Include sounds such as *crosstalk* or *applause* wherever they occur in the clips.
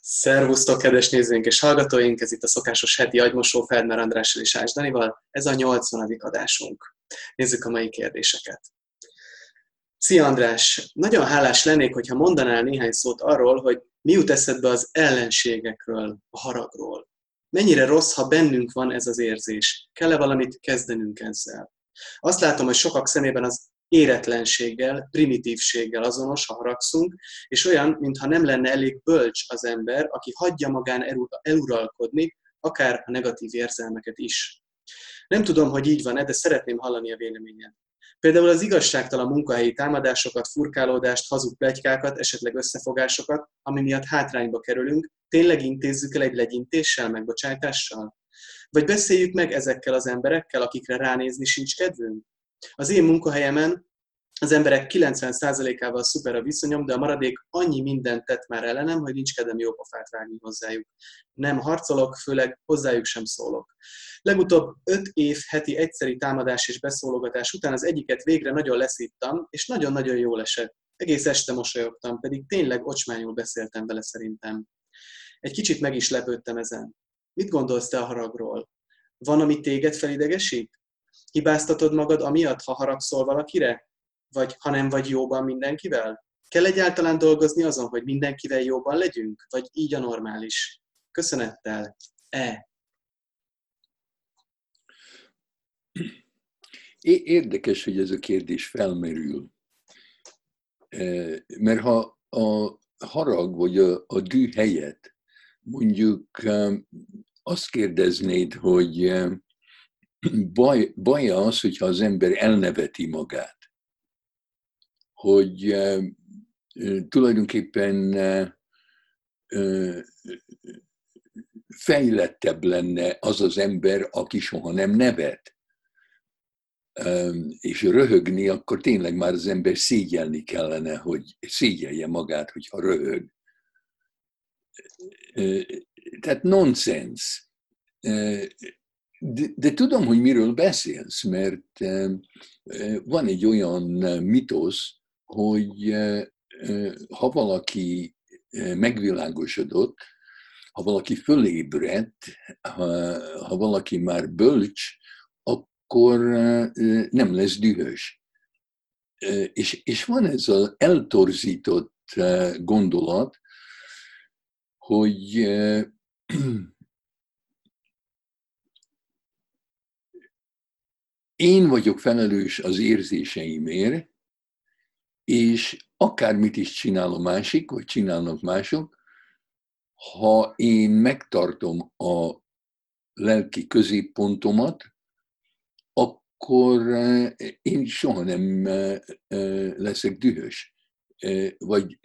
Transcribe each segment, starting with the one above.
Szervusztok, kedves nézőink és hallgatóink! Ez itt a szokásos heti agymosó Feldmer Andrással és Ács Danival. Ez a 80. adásunk. Nézzük a mai kérdéseket. Szia András! Nagyon hálás lennék, hogyha mondanál néhány szót arról, hogy mi jut eszedbe az ellenségekről, a haragról. Mennyire rossz, ha bennünk van ez az érzés? Kell-e valamit kezdenünk ezzel? Azt látom, hogy sokak szemében az éretlenséggel, primitívséggel azonos, ha haragszunk, és olyan, mintha nem lenne elég bölcs az ember, aki hagyja magán eluralkodni, akár a negatív érzelmeket is. Nem tudom, hogy így van-e, de szeretném hallani a véleményed. Például az igazságtalan munkahelyi támadásokat, furkálódást, hazug plegykákat, esetleg összefogásokat, ami miatt hátrányba kerülünk, tényleg intézzük el egy legyintéssel, megbocsájtással? Vagy beszéljük meg ezekkel az emberekkel, akikre ránézni sincs kedvünk? Az én munkahelyemen az emberek 90%-ával szuper a viszonyom, de a maradék annyi mindent tett már ellenem, hogy nincs kedvem jó pofát vágni hozzájuk. Nem harcolok, főleg hozzájuk sem szólok. Legutóbb 5 év heti egyszeri támadás és beszólogatás után az egyiket végre nagyon leszíttam, és nagyon-nagyon jól esett. Egész este mosolyogtam, pedig tényleg ocsmányul beszéltem vele szerintem. Egy kicsit meg is lepődtem ezen. Mit gondolsz te a haragról? Van, ami téged felidegesít? Hibáztatod magad amiatt, ha haragszol valakire? Vagy ha nem vagy jóban mindenkivel? Kell egyáltalán dolgozni azon, hogy mindenkivel jóban legyünk? Vagy így a normális? Köszönettel. E. Érdekes, hogy ez a kérdés felmerül. E, mert ha a harag vagy a, a dű helyett mondjuk um, azt kérdeznéd, hogy um, baj, baja az, hogyha az ember elneveti magát. Hogy e, tulajdonképpen e, fejlettebb lenne az az ember, aki soha nem nevet. És röhögni, akkor tényleg már az ember szégyelni kellene, hogy szégyelje magát, hogyha röhög. Tehát nonsens de, de tudom, hogy miről beszélsz, mert van egy olyan mitosz, hogy ha valaki megvilágosodott, ha valaki fölébredt, ha, ha valaki már bölcs, akkor nem lesz dühös. És, és van ez az eltorzított gondolat, hogy én vagyok felelős az érzéseimért, és akármit is csinál a másik, vagy csinálnak mások, ha én megtartom a lelki középpontomat, akkor eh, én soha nem eh, eh, leszek dühös, vagy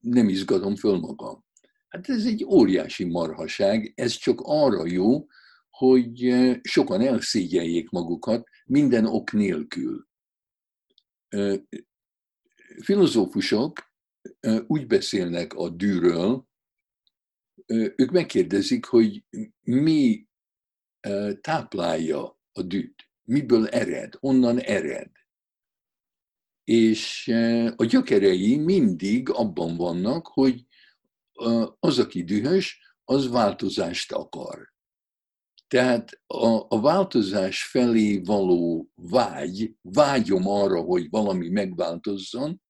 nem izgatom föl magam. Hát ez egy óriási marhaság, ez csak arra jó, hogy sokan elszégyeljék magukat minden ok nélkül. Filozófusok úgy beszélnek a dűről, ők megkérdezik, hogy mi táplálja a dűt, miből ered, onnan ered. És a gyökerei mindig abban vannak, hogy az, aki dühös, az változást akar. Tehát a, a változás felé való vágy, vágyom arra, hogy valami megváltozzon,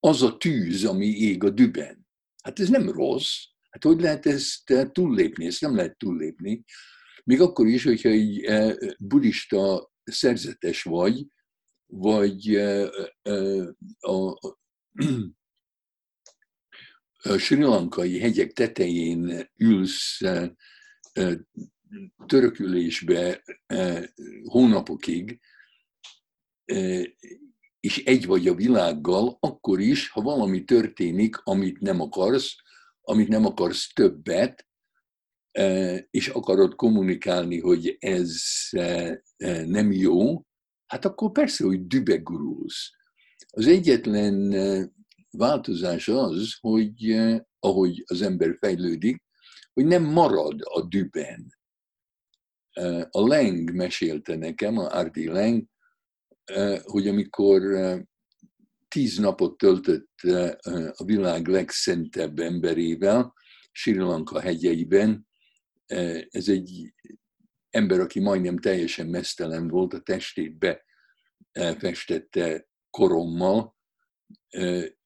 az a tűz, ami ég a düben. Hát ez nem rossz. Hát hogy lehet ezt eh, túllépni? Ezt nem lehet túllépni. Még akkor is, hogyha egy eh, buddhista szerzetes vagy, vagy eh, a, a, a sri lankai hegyek tetején ülsz törökülésbe hónapokig, és egy vagy a világgal, akkor is, ha valami történik, amit nem akarsz, amit nem akarsz többet, és akarod kommunikálni, hogy ez nem jó, hát akkor persze, hogy dübegurulsz. Az egyetlen változás az, hogy ahogy az ember fejlődik, hogy nem marad a düben. A Leng mesélte nekem, a Ardi Leng, hogy amikor tíz napot töltött a világ legszentebb emberével, Sri Lanka hegyeiben. Ez egy ember, aki majdnem teljesen mesztelen volt, a testét befestette korommal.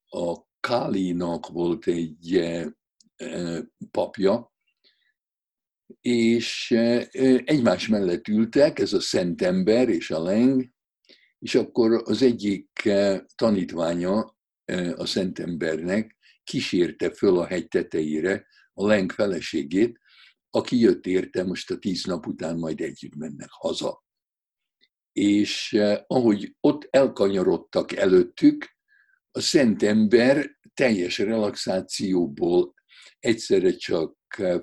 A Kálinak volt egy papja, és egymás mellett ültek, ez a szent ember és a leng, és akkor az egyik tanítványa a szent embernek kísérte föl a hegy tetejére a leng feleségét, aki jött érte, most a tíz nap után majd együtt mennek haza. És ahogy ott elkanyarodtak előttük, a szent ember teljes relaxációból egyszerre csak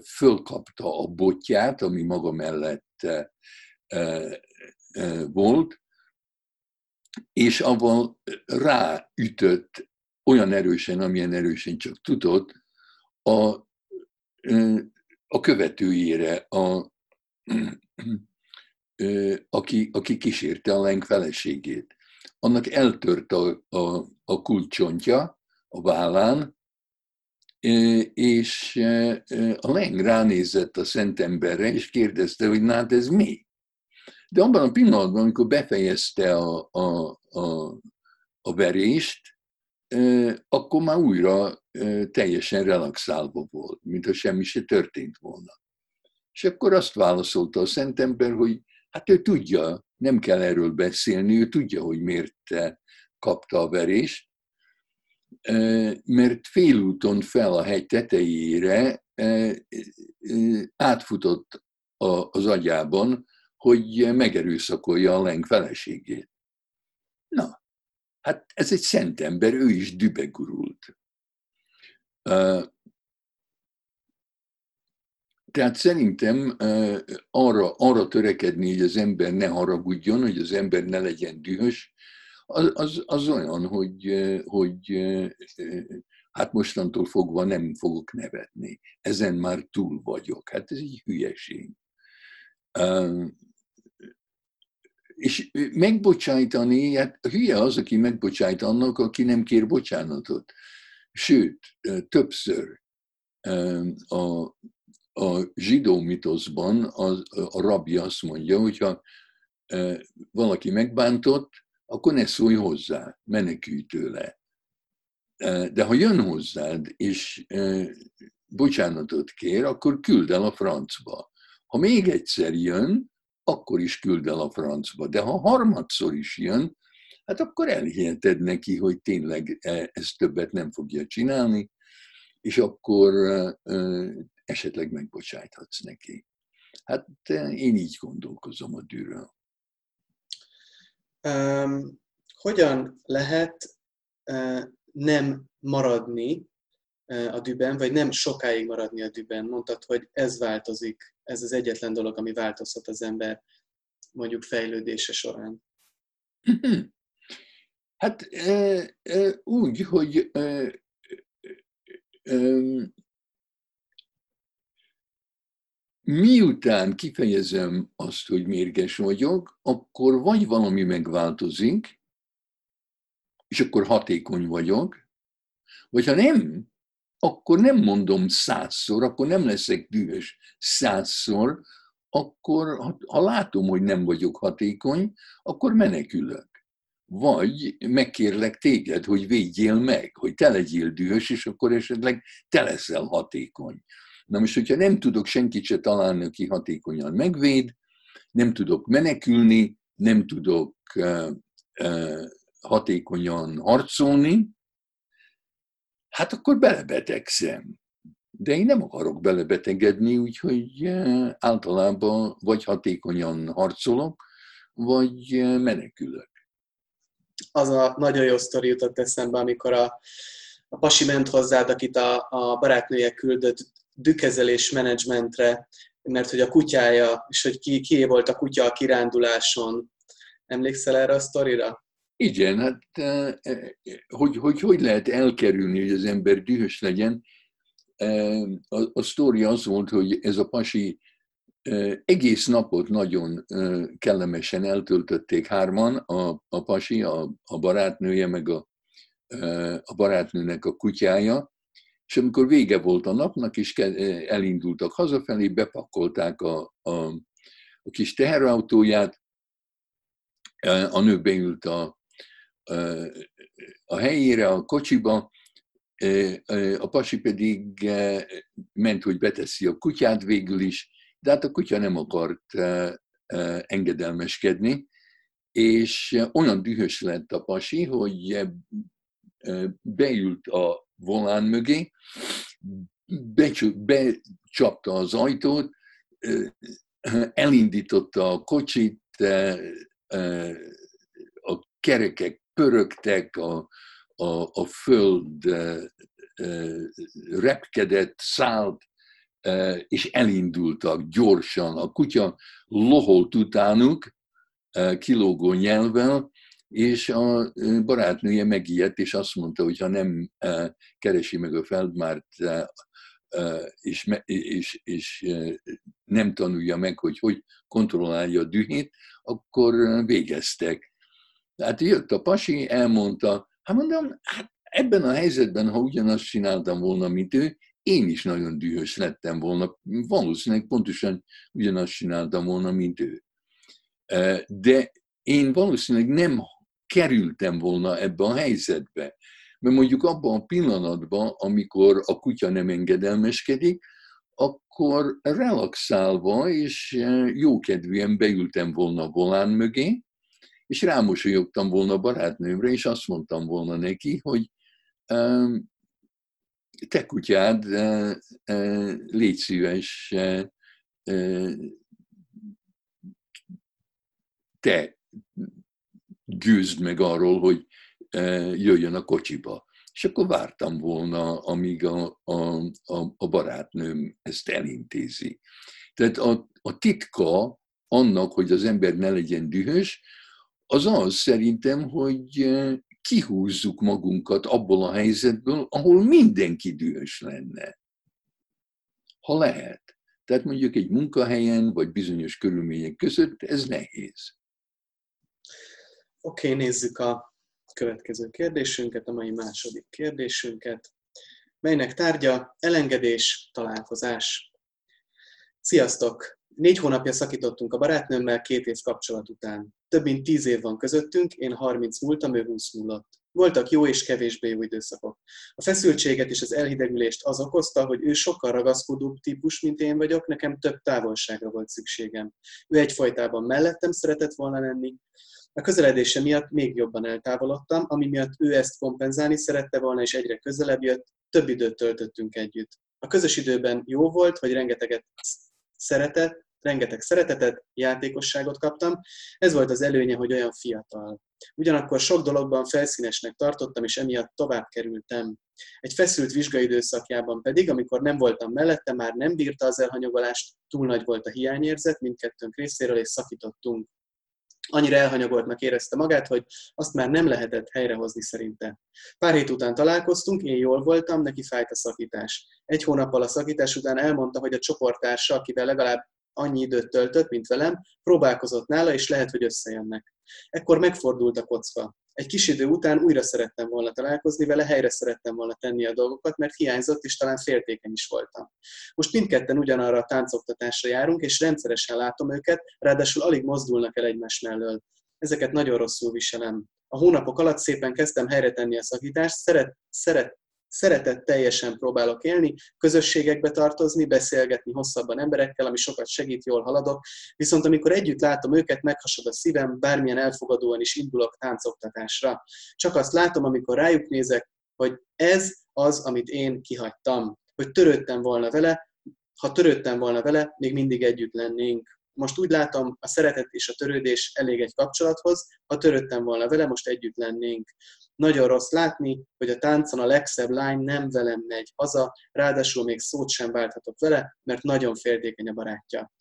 fölkapta a botját, ami maga mellett volt, és avval ráütött olyan erősen, amilyen erősen csak tudott, a, a követőjére, a, aki, aki kísérte a leng feleségét. Annak eltört a, a, a kulcsontja a vállán, és a leng ránézett a szent emberre, és kérdezte, hogy na hát ez mi? De abban a pillanatban, amikor befejezte a, a, a, a verést, akkor már újra teljesen relaxálva volt, mintha semmi se történt volna. És akkor azt válaszolta a szentember, hogy hát ő tudja, nem kell erről beszélni, ő tudja, hogy miért kapta a verést, mert félúton fel a hegy tetejére átfutott az agyában, hogy megerőszakolja a leng feleségét. Na, hát ez egy szent ember, ő is dübegurult. Tehát szerintem arra, arra törekedni, hogy az ember ne haragudjon, hogy az ember ne legyen dühös, az, az, olyan, hogy, hogy hát mostantól fogva nem fogok nevetni. Ezen már túl vagyok. Hát ez egy hülyeség. És megbocsájtani, hát hülye az, aki megbocsájt annak, aki nem kér bocsánatot. Sőt, többször a, a zsidó mitoszban a, a rabbi azt mondja, hogyha valaki megbántott, akkor ne szólj hozzá, menekülj tőle. De ha jön hozzád, és bocsánatot kér, akkor küld el a francba. Ha még egyszer jön, akkor is küld el a francba. De ha harmadszor is jön, hát akkor elhiheted neki, hogy tényleg ezt többet nem fogja csinálni, és akkor esetleg megbocsájthatsz neki. Hát én így gondolkozom a dűről. Um, hogyan lehet uh, nem maradni uh, a düben, vagy nem sokáig maradni a düben? Mondtad, hogy ez változik, ez az egyetlen dolog, ami változhat az ember mondjuk fejlődése során. Hát e, e, úgy, hogy e, miután kifejezem azt, hogy mérges vagyok, akkor vagy valami megváltozik, és akkor hatékony vagyok, vagy ha nem, akkor nem mondom százszor, akkor nem leszek dühös százszor, akkor ha, ha látom, hogy nem vagyok hatékony, akkor menekülök. Vagy megkérlek téged, hogy védjél meg, hogy te legyél dühös, és akkor esetleg te leszel hatékony. Na most, hogyha nem tudok senkit se találni, aki hatékonyan megvéd, nem tudok menekülni, nem tudok uh, uh, hatékonyan harcolni, hát akkor belebetegszem. De én nem akarok belebetegedni, úgyhogy általában vagy hatékonyan harcolok, vagy menekülök. Az a nagyon jó sztori jutott eszembe, amikor a, a pasi ment hozzád, akit a, a barátnője küldött dükezelés menedzsmentre, mert hogy a kutyája, és hogy ki, ki volt a kutya a kiránduláson. Emlékszel erre a sztorira? Igen, hát hogy, hogy hogy lehet elkerülni, hogy az ember dühös legyen. A, a sztori az volt, hogy ez a pasi egész napot nagyon kellemesen eltöltötték hárman, a, a pasi, a, a barátnője, meg a a barátnőnek a kutyája, és amikor vége volt a napnak, és elindultak hazafelé, bepakolták a, a, a kis teherautóját, a nő beült a, a helyére, a kocsiba, a pasi pedig ment, hogy beteszi a kutyát végül is, de hát a kutya nem akart engedelmeskedni, és olyan dühös lett a pasi, hogy beült a volán mögé, becsapta az ajtót, elindította a kocsit, a kerekek pörögtek, a, a, a föld repkedett, szállt, és elindultak gyorsan. A kutya loholt utánuk, kilógó nyelvvel, és a barátnője megijedt, és azt mondta, hogy ha nem keresi meg a Feldmárt, és, és, és nem tanulja meg, hogy hogy kontrollálja a dühét, akkor végeztek. Tehát jött a pasi, elmondta, hát mondom, hát ebben a helyzetben, ha ugyanazt csináltam volna, mint ő, én is nagyon dühös lettem volna. Valószínűleg pontosan ugyanazt csináltam volna, mint ő. De én valószínűleg nem kerültem volna ebbe a helyzetbe. Mert mondjuk abban a pillanatban, amikor a kutya nem engedelmeskedik, akkor relaxálva és jókedvűen beültem volna a volán mögé, és rámosolyogtam volna a barátnőmre, és azt mondtam volna neki, hogy te kutyád, légy szíves, te győzd meg arról, hogy jöjjön a kocsiba. És akkor vártam volna, amíg a, a, a, a barátnőm ezt elintézi. Tehát a, a titka annak, hogy az ember ne legyen dühös, az az szerintem, hogy kihúzzuk magunkat abból a helyzetből, ahol mindenki dühös lenne. Ha lehet. Tehát mondjuk egy munkahelyen, vagy bizonyos körülmények között ez nehéz. Oké, okay, nézzük a következő kérdésünket, a mai második kérdésünket, melynek tárgya elengedés, találkozás. Sziasztok! Négy hónapja szakítottunk a barátnőmmel két év kapcsolat után. Több mint tíz év van közöttünk, én 30 múltam, ő 20 múlott. Voltak jó és kevésbé jó időszakok. A feszültséget és az elhidegülést az okozta, hogy ő sokkal ragaszkodóbb típus, mint én vagyok, nekem több távolságra volt szükségem. Ő egyfajtában mellettem szeretett volna lenni, a közeledése miatt még jobban eltávolodtam, ami miatt ő ezt kompenzálni szerette volna, és egyre közelebb jött, több időt töltöttünk együtt. A közös időben jó volt, vagy rengeteget szeretett, rengeteg szeretetet, játékosságot kaptam. Ez volt az előnye, hogy olyan fiatal. Ugyanakkor sok dologban felszínesnek tartottam, és emiatt tovább kerültem. Egy feszült vizsgaidőszakjában pedig, amikor nem voltam mellette, már nem bírta az elhanyagolást, túl nagy volt a hiányérzet mindkettőnk részéről, és szakítottunk annyira elhanyagoltnak érezte magát, hogy azt már nem lehetett helyrehozni szerinte. Pár hét után találkoztunk, én jól voltam, neki fájt a szakítás. Egy hónappal a szakítás után elmondta, hogy a csoporttársa, akivel legalább annyi időt töltött, mint velem, próbálkozott nála, és lehet, hogy összejönnek. Ekkor megfordult a kocka. Egy kis idő után újra szerettem volna találkozni vele, helyre szerettem volna tenni a dolgokat, mert hiányzott, és talán féltékeny is voltam. Most mindketten ugyanarra a táncoktatásra járunk, és rendszeresen látom őket, ráadásul alig mozdulnak el egymás mellől. Ezeket nagyon rosszul viselem. A hónapok alatt szépen kezdtem helyre tenni a szakítást, szeret, szeret, szeretet teljesen próbálok élni, közösségekbe tartozni, beszélgetni hosszabban emberekkel, ami sokat segít, jól haladok, viszont amikor együtt látom őket, meghasad a szívem, bármilyen elfogadóan is indulok táncoktatásra. Csak azt látom, amikor rájuk nézek, hogy ez az, amit én kihagytam, hogy törődtem volna vele, ha törődtem volna vele, még mindig együtt lennénk most úgy látom, a szeretet és a törődés elég egy kapcsolathoz, ha törődtem volna vele, most együtt lennénk. Nagyon rossz látni, hogy a táncon a legszebb lány nem velem megy haza, ráadásul még szót sem válthatok vele, mert nagyon féltékeny a barátja.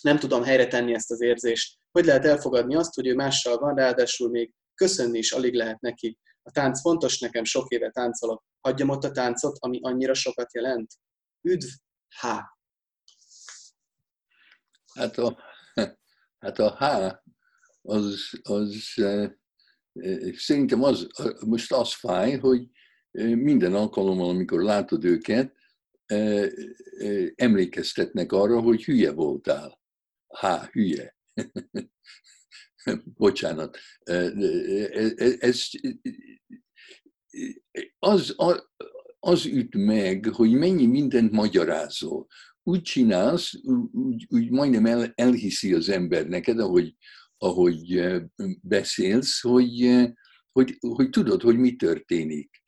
Nem tudom helyre tenni ezt az érzést. Hogy lehet elfogadni azt, hogy ő mással van, ráadásul még köszönni is alig lehet neki. A tánc fontos, nekem sok éve táncolok. Hagyjam ott a táncot, ami annyira sokat jelent. Üdv! H. Hát a, *laughs* hát a H az, az Szerintem az, most az fáj, hogy minden alkalommal, amikor látod őket, emlékeztetnek arra, hogy hülye voltál. Há, hülye. *laughs* Bocsánat. Ez, az, az üt meg, hogy mennyi mindent magyarázol. Úgy csinálsz, úgy, úgy majdnem el, elhiszi az ember neked, ahogy, ahogy beszélsz, hogy, hogy, hogy tudod, hogy mi történik.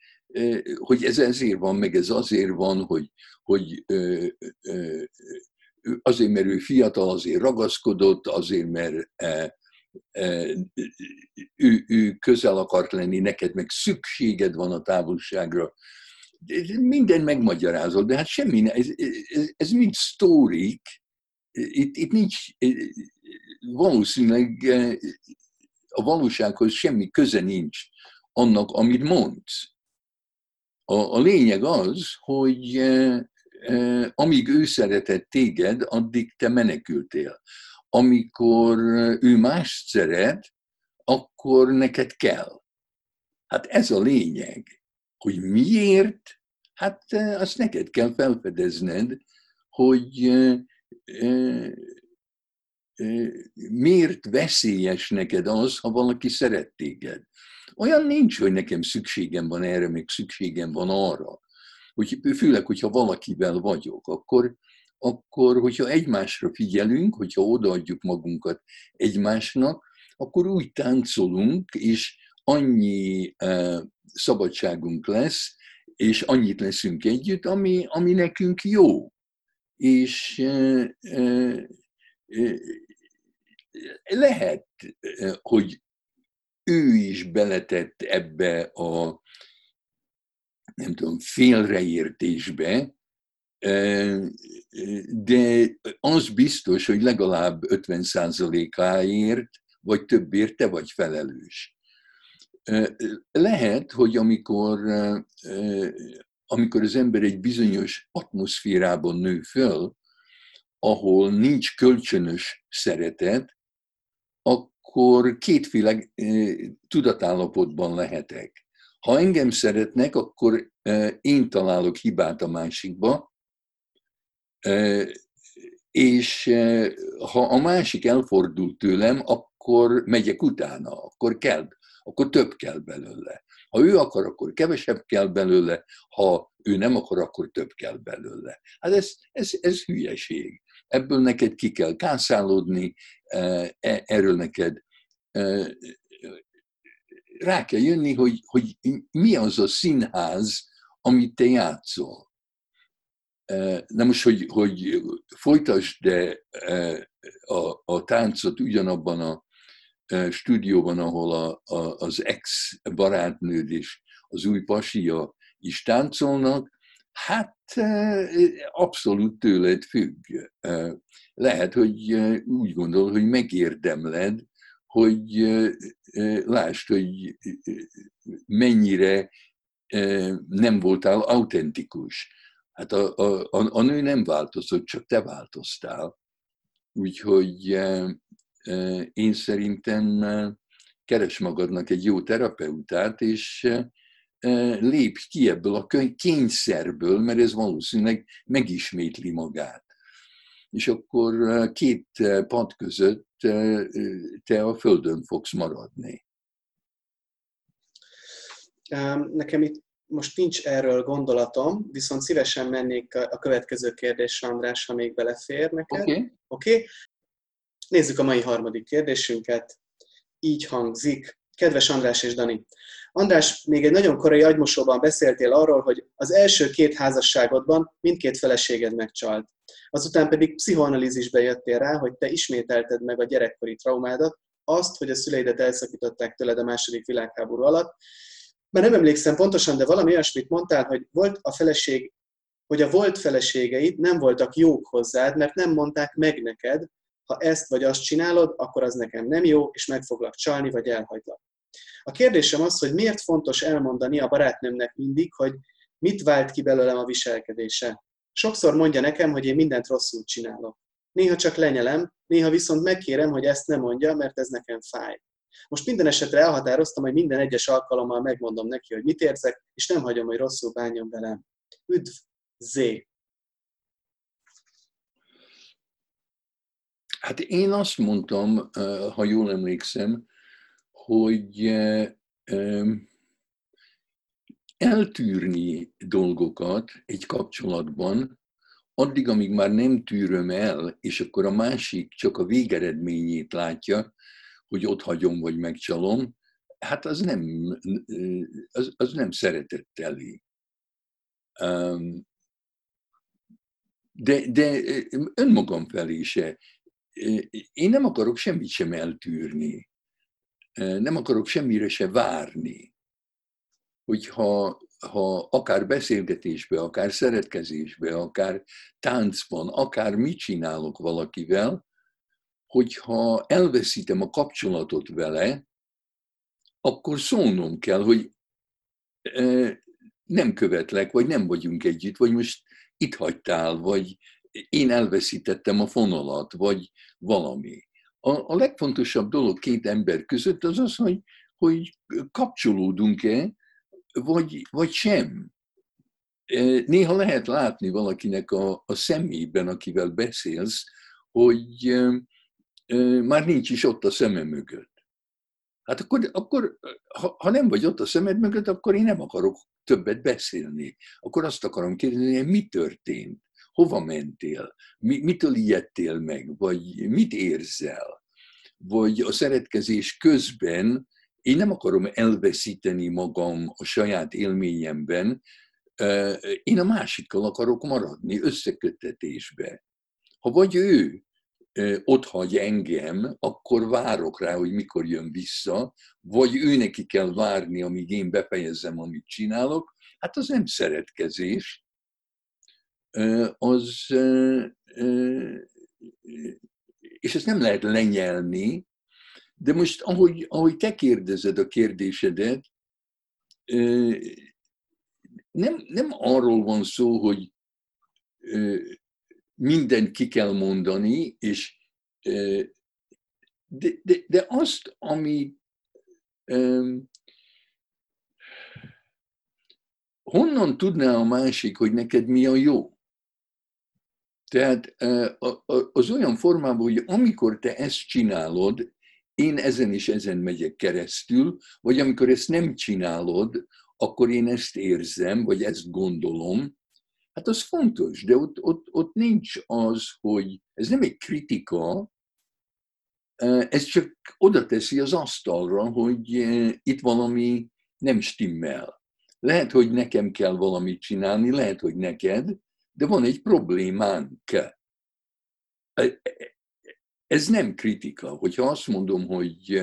Hogy ez ezért van, meg ez azért van, hogy, hogy azért, mert ő fiatal, azért ragaszkodott, azért, mert ő, ő közel akart lenni, neked meg szükséged van a távolságra. Minden megmagyarázol, de hát semmi, ez, ez, ez mind sztórik, itt, itt nincs, valószínűleg a valósághoz semmi köze nincs annak, amit mondsz. A, a lényeg az, hogy amíg ő szeretett téged, addig te menekültél. Amikor ő mást szeret, akkor neked kell. Hát ez a lényeg, hogy miért, hát azt neked kell felfedezned, hogy miért veszélyes neked az, ha valaki szeret téged. Olyan nincs, hogy nekem szükségem van erre, még szükségem van arra. Hogy, főleg, hogyha valakivel vagyok, akkor, akkor, hogyha egymásra figyelünk, hogyha odaadjuk magunkat egymásnak, akkor úgy táncolunk, és annyi szabadságunk lesz, és annyit leszünk együtt, ami, ami nekünk jó. És lehet, hogy ő is beletett ebbe a nem tudom, félreértésbe, de az biztos, hogy legalább 50%-áért, vagy többért te vagy felelős. Lehet, hogy amikor, amikor az ember egy bizonyos atmoszférában nő föl, ahol nincs kölcsönös szeretet, akkor kétféle tudatállapotban lehetek. Ha engem szeretnek, akkor én találok hibát a másikba, és ha a másik elfordul tőlem, akkor megyek utána, akkor kell, akkor több kell belőle. Ha ő akar, akkor kevesebb kell belőle, ha ő nem akar, akkor több kell belőle. Hát ez, ez, ez hülyeség ebből neked ki kell kászálódni, e, e, erről neked rá kell jönni, hogy, hogy mi az a színház, amit te játszol. Nem most, hogy, hogy folytasd de a, a táncot ugyanabban a stúdióban, ahol a, a, az ex-barátnőd és az új pasia is táncolnak, Hát abszolút tőled függ. Lehet, hogy úgy gondol, hogy megérdemled, hogy lásd, hogy mennyire nem voltál autentikus. Hát a, a, a nő nem változott, csak te változtál. Úgyhogy én szerintem keres magadnak egy jó terapeutát, és lépj ki ebből a kényszerből, mert ez valószínűleg megismétli magát. És akkor két pad között te a földön fogsz maradni. Nekem itt most nincs erről gondolatom, viszont szívesen mennék a következő kérdésre, András, ha még belefér neked. Oké. Okay. Okay. Nézzük a mai harmadik kérdésünket. Így hangzik. Kedves András és Dani, András, még egy nagyon korai agymosóban beszéltél arról, hogy az első két házasságodban mindkét feleséged megcsalt. Azután pedig pszichoanalízisbe jöttél rá, hogy te ismételted meg a gyerekkori traumádat, azt, hogy a szüleidet elszakították tőled a második világháború alatt. Már nem emlékszem pontosan, de valami olyasmit mondtál, hogy volt a feleség, hogy a volt feleségeid nem voltak jók hozzád, mert nem mondták meg neked, ha ezt vagy azt csinálod, akkor az nekem nem jó, és meg foglak csalni, vagy elhagylak. A kérdésem az, hogy miért fontos elmondani a barátnőmnek mindig, hogy mit vált ki belőlem a viselkedése. Sokszor mondja nekem, hogy én mindent rosszul csinálok. Néha csak lenyelem, néha viszont megkérem, hogy ezt ne mondja, mert ez nekem fáj. Most minden esetre elhatároztam, hogy minden egyes alkalommal megmondom neki, hogy mit érzek, és nem hagyom, hogy rosszul bánjon velem. Üdv, Z. Hát én azt mondtam, ha jól emlékszem, hogy eltűrni dolgokat egy kapcsolatban, addig, amíg már nem tűröm el, és akkor a másik csak a végeredményét látja, hogy ott hagyom, vagy megcsalom, hát az nem, az, az nem szeretetteli. De, de önmagam felé se. Én nem akarok semmit sem eltűrni. Nem akarok semmire se várni. Hogyha ha akár beszélgetésbe, akár szeretkezésbe, akár táncban, akár mit csinálok valakivel, hogyha elveszítem a kapcsolatot vele, akkor szólnom kell, hogy nem követlek, vagy nem vagyunk együtt, vagy most itt hagytál, vagy én elveszítettem a fonalat, vagy valami. A, a legfontosabb dolog két ember között az az, hogy, hogy kapcsolódunk-e, vagy, vagy sem. Néha lehet látni valakinek a, a szemében, akivel beszélsz, hogy már nincs is ott a szemem mögött. Hát akkor, akkor ha, ha nem vagy ott a szemed mögött, akkor én nem akarok többet beszélni. Akkor azt akarom kérdezni, hogy mi történt? Hova mentél? Mi, mitől ijedtél meg? Vagy mit érzel? Vagy a szeretkezés közben én nem akarom elveszíteni magam a saját élményemben, én a másikkal akarok maradni összekötetésbe. Ha vagy ő ott hagy engem, akkor várok rá, hogy mikor jön vissza, vagy ő neki kell várni, amíg én befejezzem, amit csinálok, hát az nem szeretkezés, az, és ezt nem lehet lenyelni, de most, ahogy, ahogy te kérdezed a kérdésedet, nem, nem arról van szó, hogy mindent ki kell mondani, és de, de, de azt, ami honnan tudná a másik, hogy neked mi a jó? Tehát az olyan formában, hogy amikor te ezt csinálod, én ezen is ezen megyek keresztül, vagy amikor ezt nem csinálod, akkor én ezt érzem, vagy ezt gondolom, hát az fontos, de ott, ott, ott nincs az, hogy ez nem egy kritika, ez csak oda teszi az asztalra, hogy itt valami nem stimmel. Lehet, hogy nekem kell valamit csinálni, lehet, hogy neked, de van egy problémánk ez nem kritika. Hogyha azt mondom, hogy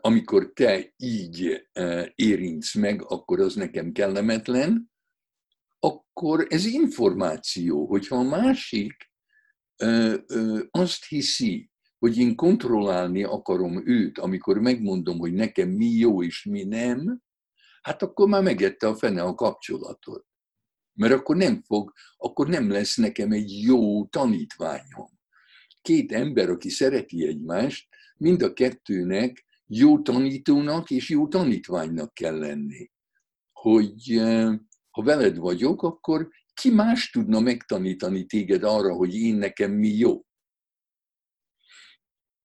amikor te így érintsz meg, akkor az nekem kellemetlen, akkor ez információ, hogyha a másik azt hiszi, hogy én kontrollálni akarom őt, amikor megmondom, hogy nekem mi jó és mi nem, hát akkor már megette a fene a kapcsolatot. Mert akkor nem fog, akkor nem lesz nekem egy jó tanítványom két ember, aki szereti egymást, mind a kettőnek jó tanítónak és jó tanítványnak kell lenni. Hogy eh, ha veled vagyok, akkor ki más tudna megtanítani téged arra, hogy én nekem mi jó?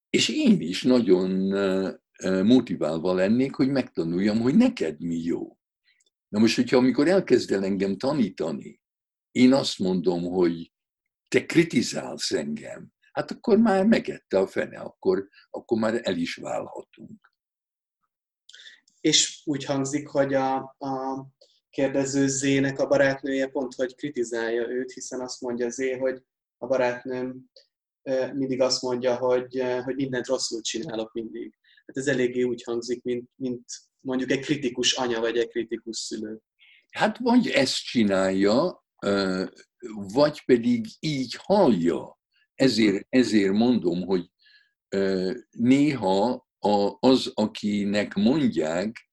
És én is nagyon eh, eh, motiválva lennék, hogy megtanuljam, hogy neked mi jó. Na most, hogyha amikor elkezdel engem tanítani, én azt mondom, hogy te kritizálsz engem, hát akkor már megette a fene, akkor, akkor már el is válhatunk. És úgy hangzik, hogy a, a kérdező Zének a barátnője pont, hogy kritizálja őt, hiszen azt mondja Zé, hogy a barátnőm mindig azt mondja, hogy, hogy mindent rosszul csinálok mindig. Hát ez eléggé úgy hangzik, mint, mint mondjuk egy kritikus anya, vagy egy kritikus szülő. Hát vagy ezt csinálja, vagy pedig így hallja ezért, ezért mondom, hogy néha az, akinek mondják,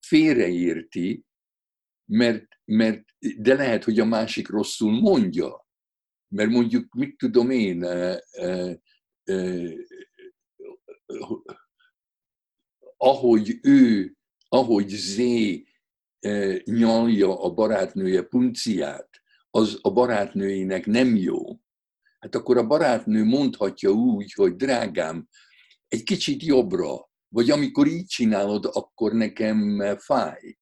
félreérti, mert, mert, de lehet, hogy a másik rosszul mondja. Mert mondjuk, mit tudom én, ahogy ő, ahogy Zé nyalja a barátnője punciát, az a barátnőinek nem jó. Hát akkor a barátnő mondhatja úgy, hogy drágám, egy kicsit jobbra, vagy amikor így csinálod, akkor nekem fáj.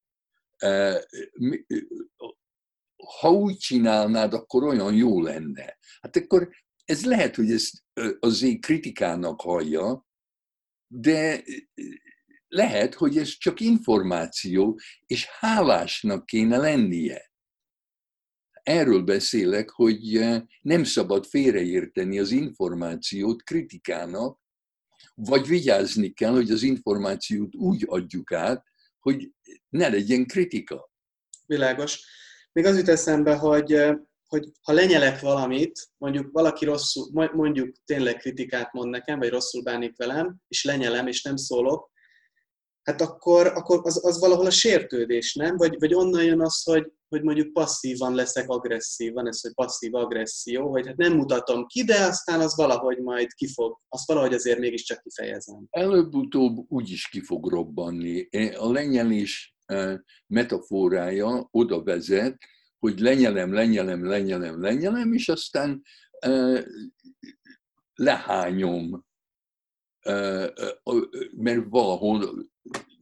Ha úgy csinálnád, akkor olyan jó lenne. Hát akkor ez lehet, hogy ezt azért kritikának hallja, de lehet, hogy ez csak információ, és hálásnak kéne lennie. Erről beszélek, hogy nem szabad félreérteni az információt kritikának, vagy vigyázni kell, hogy az információt úgy adjuk át, hogy ne legyen kritika. Világos. Még az jut eszembe, hogy, hogy ha lenyelek valamit, mondjuk valaki rosszul, mondjuk tényleg kritikát mond nekem, vagy rosszul bánik velem, és lenyelem, és nem szólok, hát akkor, akkor az, az valahol a sértődés, nem? Vagy, vagy onnan jön az, hogy, hogy mondjuk passzívan leszek agresszív, van ez, hogy passzív agresszió, hogy hát nem mutatom ki, de aztán az valahogy majd kifog, azt valahogy azért mégiscsak kifejezem. Előbb-utóbb úgy is ki fog robbanni. A lenyelés e, metaforája oda vezet, hogy lenyelem, lenyelem, lenyelem, lenyelem, és aztán e, lehányom, e, mert valahol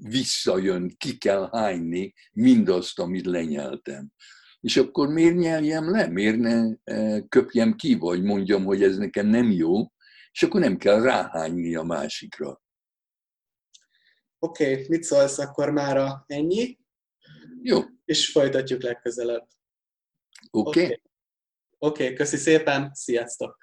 visszajön, ki kell hányni mindazt, amit lenyeltem. És akkor miért nyeljem le? Miért ne e, köpjem ki, vagy mondjam, hogy ez nekem nem jó, és akkor nem kell ráhányni a másikra. Oké, okay, mit szólsz akkor már ennyi? Jó. És folytatjuk legközelebb. Oké. Okay. Oké, okay. okay, köszi szépen, sziasztok!